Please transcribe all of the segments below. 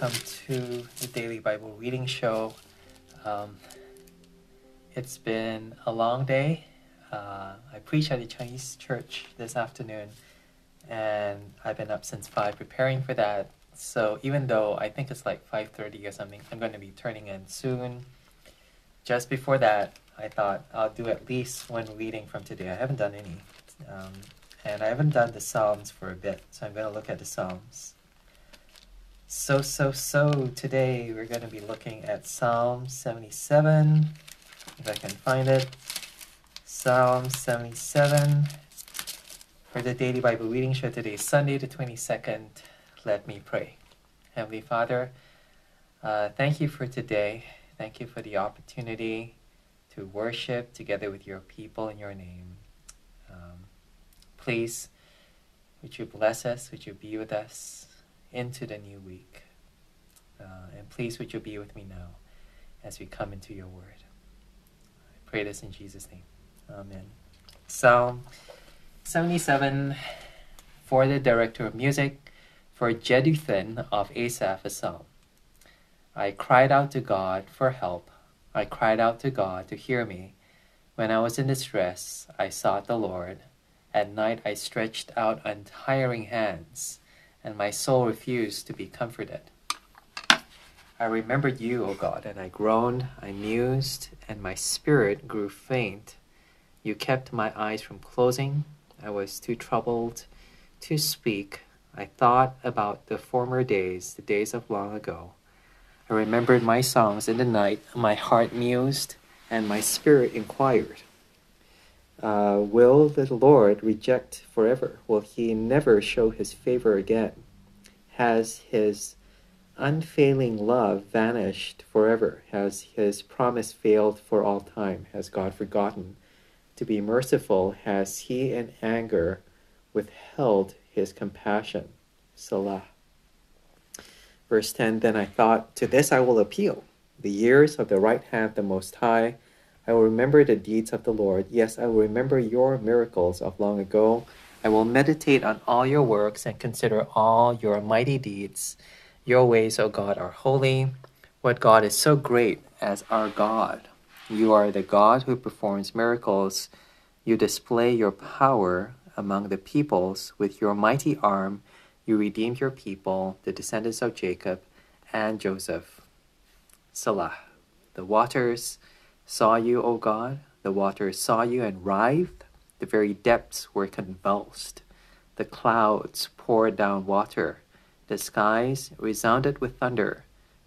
welcome to the Daily Bible Reading Show. Um, it's been a long day. Uh, I preached at the Chinese church this afternoon, and I've been up since five preparing for that. So even though I think it's like five thirty or something, I'm going to be turning in soon. Just before that, I thought I'll do at least one reading from today. I haven't done any, um, and I haven't done the Psalms for a bit, so I'm going to look at the Psalms. So, so, so today we're going to be looking at Psalm 77. If I can find it. Psalm 77 for the Daily Bible Reading Show today, Sunday the 22nd. Let me pray. Heavenly Father, uh, thank you for today. Thank you for the opportunity to worship together with your people in your name. Um, please, would you bless us? Would you be with us? Into the new week. Uh, and please, would you be with me now as we come into your word? I pray this in Jesus' name. Amen. Psalm 77 for the director of music, for Jeduthun of Asaph, a psalm. I cried out to God for help. I cried out to God to hear me. When I was in distress, I sought the Lord. At night I stretched out untiring hands and my soul refused to be comforted. I remembered you, O God, and I groaned, I mused, and my spirit grew faint. You kept my eyes from closing. I was too troubled to speak. I thought about the former days, the days of long ago. I remembered my songs in the night. My heart mused, and my spirit inquired. Uh, will the Lord reject forever? Will he never show his favor again? Has his unfailing love vanished forever? Has his promise failed for all time? Has God forgotten to be merciful? Has he in anger withheld his compassion? Selah. Verse 10 Then I thought, To this I will appeal. The years of the right hand the Most High I will remember the deeds of the Lord. Yes, I will remember your miracles of long ago. I will meditate on all your works and consider all your mighty deeds. Your ways, O God, are holy. What God is so great as our God? You are the God who performs miracles. You display your power among the peoples. With your mighty arm, you redeemed your people, the descendants of Jacob and Joseph. Selah. The waters saw you, O God. The waters saw you and writhed. The very depths were convulsed. The clouds poured down water. The skies resounded with thunder.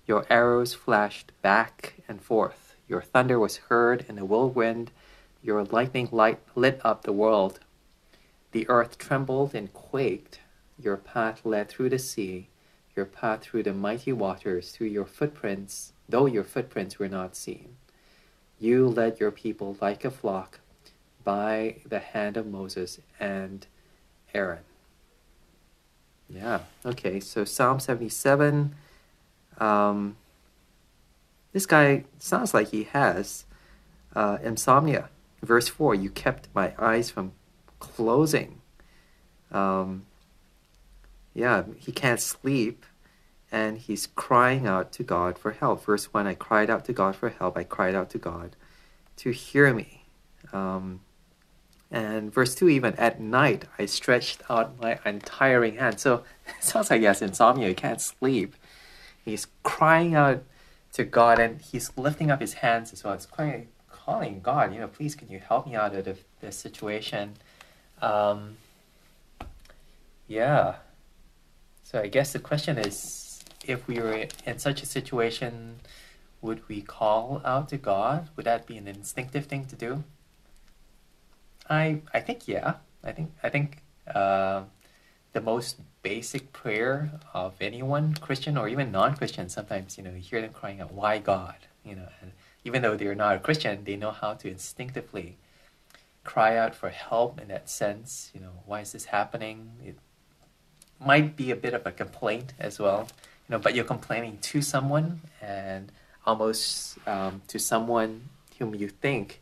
Your arrows flashed back and forth. Your thunder was heard in the whirlwind. Your lightning light lit up the world. The earth trembled and quaked. Your path led through the sea, your path through the mighty waters, through your footprints, though your footprints were not seen. You led your people like a flock by the hand of Moses and Aaron. Yeah, okay, so Psalm 77. Um, this guy sounds like he has uh, insomnia. Verse 4 You kept my eyes from closing. Um, yeah, he can't sleep and he's crying out to God for help. Verse 1 I cried out to God for help. I cried out to God to hear me. Um, and verse 2 even at night I stretched out my untiring hand. So it sounds like he has insomnia, he can't sleep. He's crying out to God and he's lifting up his hands as well. It's quite calling God, you know, please can you help me out of this situation? Um, yeah. So I guess the question is if we were in such a situation, would we call out to God? Would that be an instinctive thing to do? I I think yeah. I think I think uh, the most basic prayer of anyone, Christian or even non-Christian, sometimes you know you hear them crying out, "Why God?" You know, and even though they're not a Christian, they know how to instinctively cry out for help in that sense. You know, why is this happening? It might be a bit of a complaint as well you know, but you're complaining to someone and almost um, to someone whom you think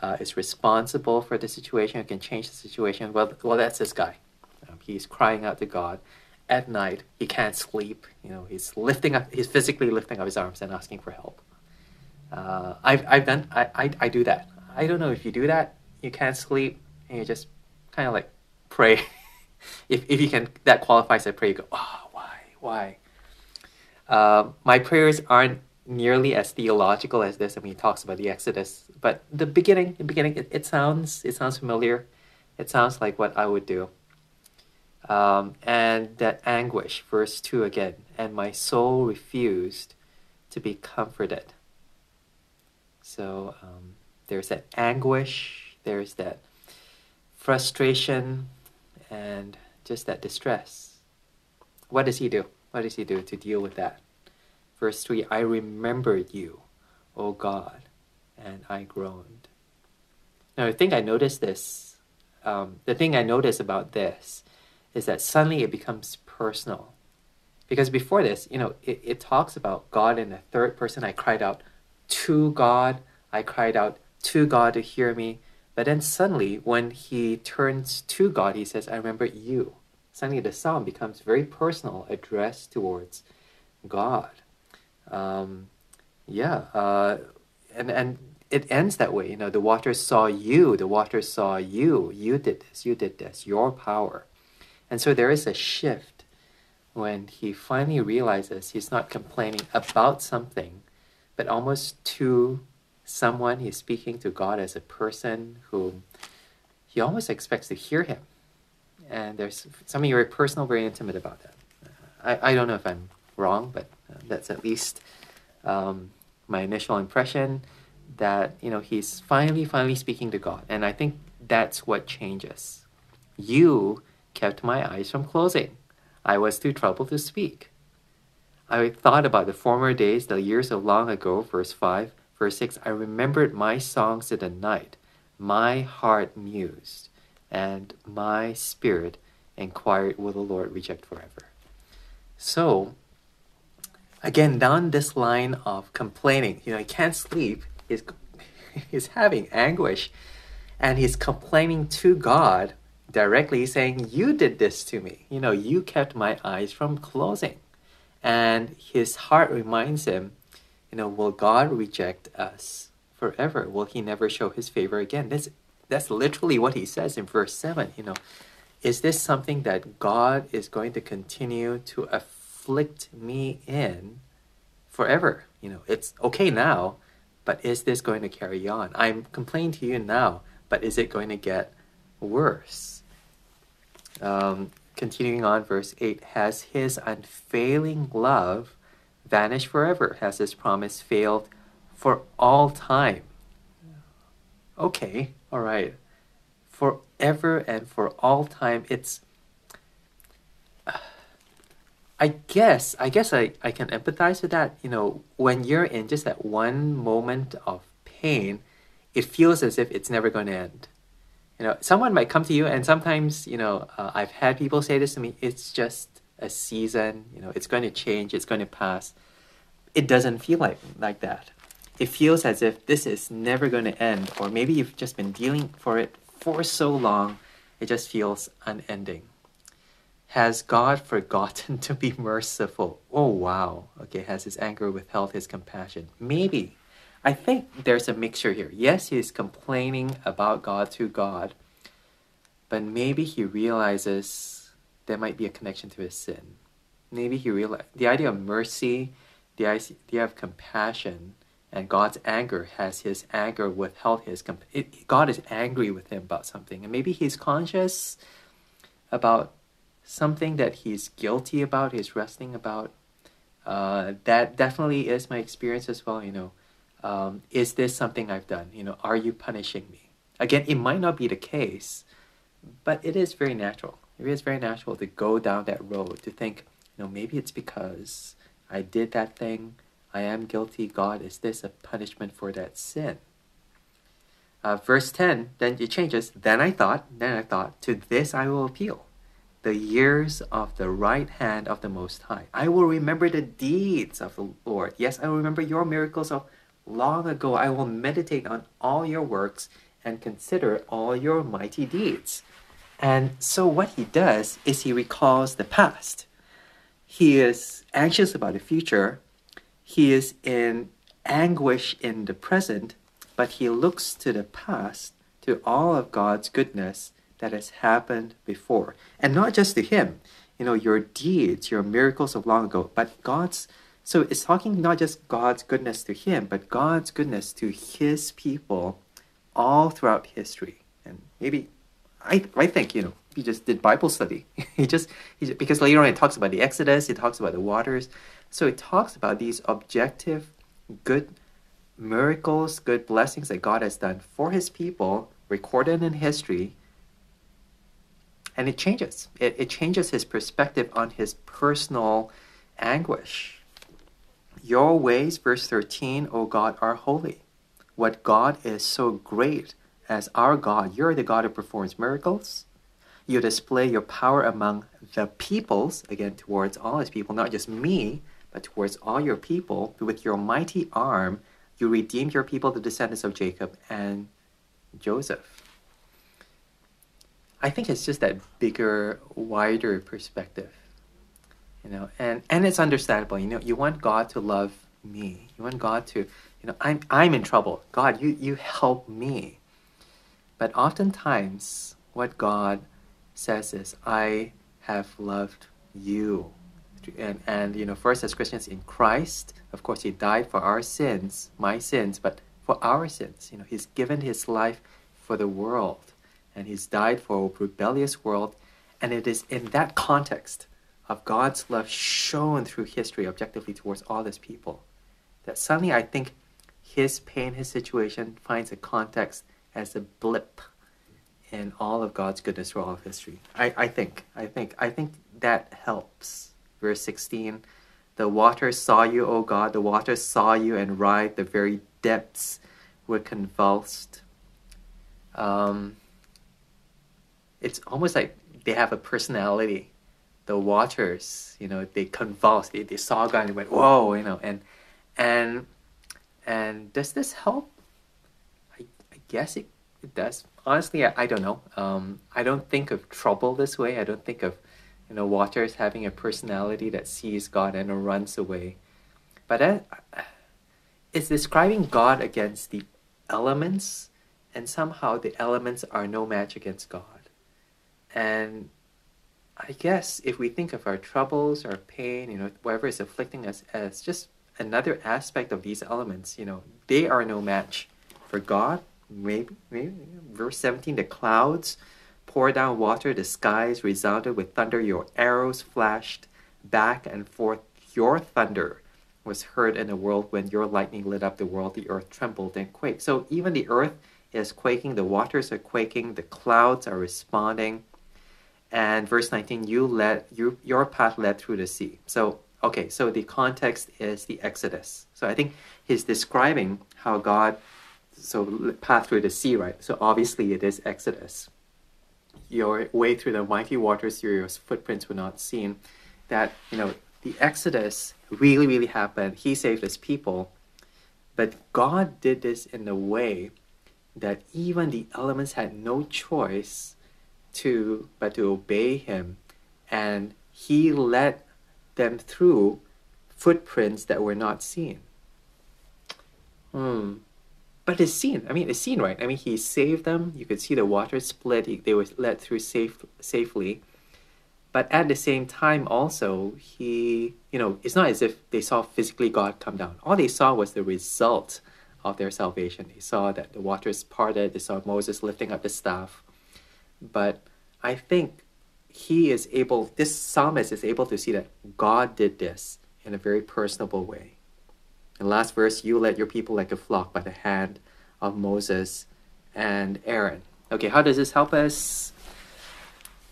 uh, is responsible for the situation, who can change the situation. Well, well, that's this guy. Um, he's crying out to God at night he can't sleep. You know, he's lifting up, he's physically lifting up his arms and asking for help. Uh, I've, I've done, I, I, I do that. I don't know if you do that, you can't sleep and you just kind of like pray. if, if you can, that qualifies as prayer, you go, oh, why, why? Uh, my prayers aren't nearly as theological as this. I mean, he talks about the Exodus, but the beginning, the beginning, it, it sounds, it sounds familiar. It sounds like what I would do. Um, and that anguish, verse 2 again, and my soul refused to be comforted. So um, there's that anguish, there's that frustration, and just that distress. What does he do? What does he do to deal with that? Verse 3 I remembered you, O God, and I groaned. Now, I think I noticed this. Um, the thing I noticed about this is that suddenly it becomes personal. Because before this, you know, it, it talks about God in the third person. I cried out to God. I cried out to God to hear me. But then suddenly, when he turns to God, he says, I remember you. Suddenly, the psalm becomes very personal, addressed towards God. Um, yeah, uh, and, and it ends that way. You know, the water saw you, the water saw you. You did this, you did this, your power. And so there is a shift when he finally realizes he's not complaining about something, but almost to someone. He's speaking to God as a person who he almost expects to hear him. And there's something very personal, very intimate about that. I, I don't know if I'm wrong, but uh, that's at least um, my initial impression that you know he's finally finally speaking to God, and I think that's what changes. You kept my eyes from closing. I was too troubled to speak. I thought about the former days, the years of long ago, verse 5. Verse 6 I remembered my songs in the night. My heart mused, and my spirit inquired, Will the Lord reject forever? So, again, down this line of complaining, you know, he can't sleep, he's, he's having anguish, and he's complaining to God directly saying, You did this to me. You know, you kept my eyes from closing. And his heart reminds him, you know, will God reject us forever? Will he never show his favor again? That's that's literally what he says in verse 7, you know. Is this something that God is going to continue to afflict me in forever? You know, it's okay now, but is this going to carry on? I'm complaining to you now, but is it going to get worse? Um, continuing on, verse 8 Has his unfailing love vanished forever? Has his promise failed for all time? Okay, all right. Forever and for all time, it's. I guess, I guess I, I can empathize with that. You know, when you're in just that one moment of pain, it feels as if it's never going to end. You know someone might come to you and sometimes you know uh, i've had people say this to me it's just a season you know it's going to change it's going to pass. It doesn't feel like like that. It feels as if this is never going to end or maybe you've just been dealing for it for so long it just feels unending has god forgotten to be merciful oh wow okay has his anger withheld his compassion maybe I think there's a mixture here. Yes, he's complaining about God to God, but maybe he realizes there might be a connection to his sin. Maybe he realized the idea of mercy, the idea of compassion, and God's anger has his anger withheld his. Comp- it, God is angry with him about something, and maybe he's conscious about something that he's guilty about, he's wrestling about. Uh, that definitely is my experience as well. You know, um, is this something I've done? You know, are you punishing me? Again, it might not be the case, but it is very natural. It is very natural to go down that road to think, you know, maybe it's because I did that thing. I am guilty. God, is this a punishment for that sin? Uh, verse 10, then it changes. Then I thought, then I thought, to this I will appeal. The years of the right hand of the Most High. I will remember the deeds of the Lord. Yes, I will remember your miracles of long ago I will meditate on all your works and consider all your mighty deeds. And so what he does is he recalls the past. he is anxious about the future. He is in anguish in the present, but he looks to the past, to all of God's goodness that has happened before. And not just to him, you know, your deeds, your miracles of long ago, but God's so it's talking not just God's goodness to him, but God's goodness to his people all throughout history. And maybe I I think, you know, he just did Bible study. he just he because later on it talks about the Exodus, it talks about the waters. So it talks about these objective good miracles, good blessings that God has done for his people, recorded in history. And it changes. It, it changes his perspective on his personal anguish. Your ways, verse 13, O God, are holy. What God is so great as our God. You're the God who performs miracles. You display your power among the peoples, again, towards all his people, not just me, but towards all your people. With your mighty arm, you redeemed your people, the descendants of Jacob and Joseph. I think it's just that bigger, wider perspective. You know, and, and it's understandable. You know, you want God to love me. You want God to, you know, I'm I'm in trouble. God, you you help me. But oftentimes what God says is, I have loved you. And, and you know, first as Christians in Christ, of course, He died for our sins, my sins, but for our sins. You know, He's given His life for the world, and He's died for a rebellious world. And it is in that context of God's love shown through history objectively towards all His people that suddenly I think His pain, His situation finds a context as a blip in all of God's goodness through all of history. I, I think, I think, I think that helps. Verse 16, the waters saw you, O God, the waters saw you and writhed, the very depths were convulsed. Um, it's almost like they have a personality. The waters, you know, they convulse. They, they saw God and they went, whoa, you know, and and and does this help? I, I guess it, it does honestly, I, I don't know. Um, I don't think of trouble this way. I don't think of, you know, water as having a personality that sees God and runs away. But that, it's describing God against the elements, and somehow the elements are no match against God. And I guess if we think of our troubles, our pain, you know, whatever is afflicting us as just another aspect of these elements, you know, they are no match for God. Maybe, maybe verse 17 the clouds pour down water the skies resounded with thunder your arrows flashed back and forth your thunder was heard in the world when your lightning lit up the world the earth trembled and quaked. So even the earth is quaking the waters are quaking the clouds are responding and verse 19 you led you, your path led through the sea so okay so the context is the exodus so i think he's describing how god so path through the sea, right? So obviously it is Exodus. Your way through the mighty waters, your footprints were not seen. That you know the Exodus really, really happened. He saved his people, but God did this in a way that even the elements had no choice to but to obey Him, and He led them through footprints that were not seen. Hmm but it's seen. I mean, it's seen, right? I mean, he saved them. You could see the water split. He, they were led through safe, safely. But at the same time, also, he, you know, it's not as if they saw physically God come down. All they saw was the result of their salvation. They saw that the waters parted. They saw Moses lifting up the staff. But I think he is able, this psalmist is able to see that God did this in a very personable way. In last verse, you led your people like a flock by the hand of Moses and Aaron. Okay, how does this help us?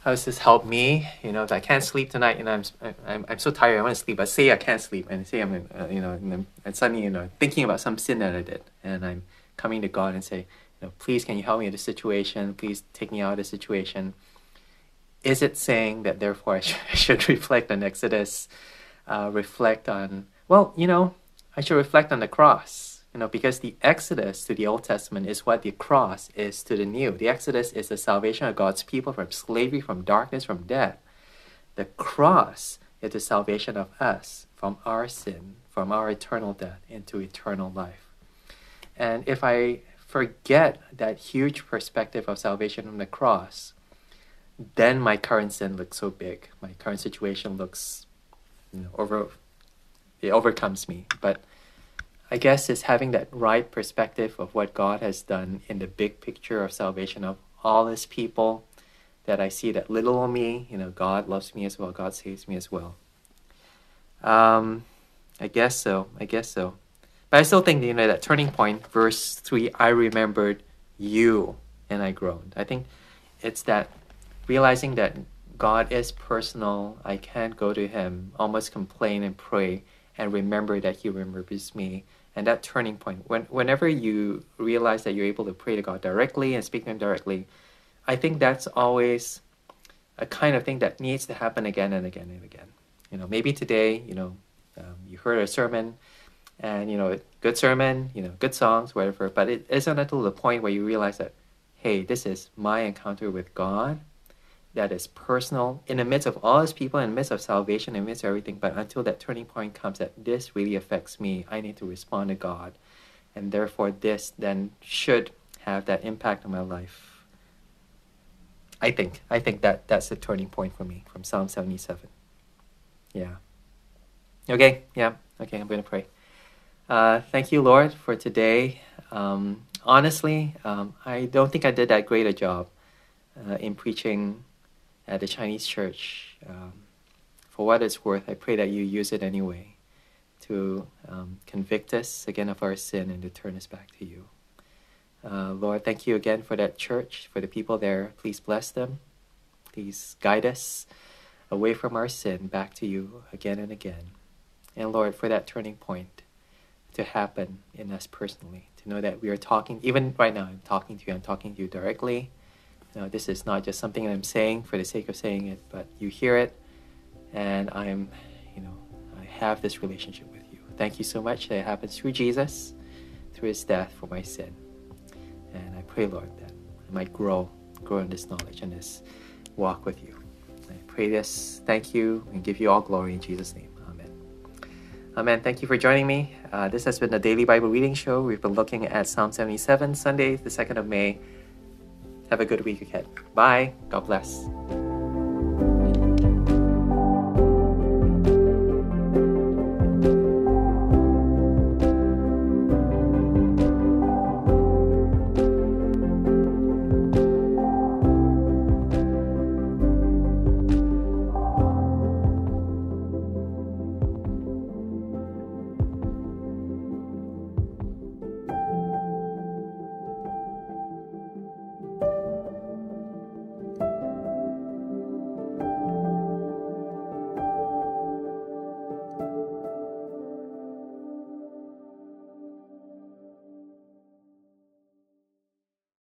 How does this help me? You know, if I can't sleep tonight and I'm, I'm, I'm so tired, I want to sleep, but say I can't sleep and say I'm, uh, you know, and, and suddenly, you know, thinking about some sin that I did and I'm coming to God and say, you know, please can you help me in this situation? Please take me out of this situation. Is it saying that therefore I should, I should reflect on Exodus, uh, reflect on, well, you know, I should reflect on the cross, you know, because the Exodus to the Old Testament is what the cross is to the New. The Exodus is the salvation of God's people from slavery, from darkness, from death. The cross is the salvation of us from our sin, from our eternal death into eternal life. And if I forget that huge perspective of salvation from the cross, then my current sin looks so big. My current situation looks you know, over it overcomes me. But I guess it's having that right perspective of what God has done in the big picture of salvation of all his people that I see that little me, you know, God loves me as well, God saves me as well. Um, I guess so. I guess so. But I still think, you know, that turning point, verse 3, I remembered you and I groaned. I think it's that realizing that God is personal. I can't go to Him, almost complain and pray, and remember that He remembers me. And that turning point, when, whenever you realize that you're able to pray to God directly and speak to Him directly, I think that's always a kind of thing that needs to happen again and again and again. You know, maybe today, you know, um, you heard a sermon, and you know, good sermon, you know, good songs, whatever. But it isn't until the point where you realize that, hey, this is my encounter with God, that is personal in the midst of all His people, in the midst of salvation, in the midst of everything. But until that turning point comes, that this really affects me, I need to respond to God, and therefore this then should have that impact on my life. I think. I think that that's the turning point for me from Psalm 77. Yeah. Okay, yeah. Okay, I'm to pray. Uh, thank you, Lord, for today. Um, honestly, um, I don't think I did that great a job uh, in preaching at the Chinese church. Um, for what it's worth, I pray that you use it anyway to um, convict us again of our sin and to turn us back to you. Uh, Lord, thank you again for that church, for the people there. Please bless them. Please guide us away from our sin back to you again and again. And Lord, for that turning point to happen in us personally, to know that we are talking, even right now, I'm talking to you, I'm talking to you directly. You know, this is not just something I'm saying for the sake of saying it, but you hear it, and I'm, you know, I have this relationship with you. Thank you so much that it happens through Jesus, through his death for my sin. And I pray, Lord, that I might grow, grow in this knowledge and this walk with you. I pray this, thank you, and give you all glory in Jesus' name. Amen. Thank you for joining me. Uh, this has been the Daily Bible Reading Show. We've been looking at Psalm 77, Sunday, the 2nd of May. Have a good week ahead. Bye. God bless.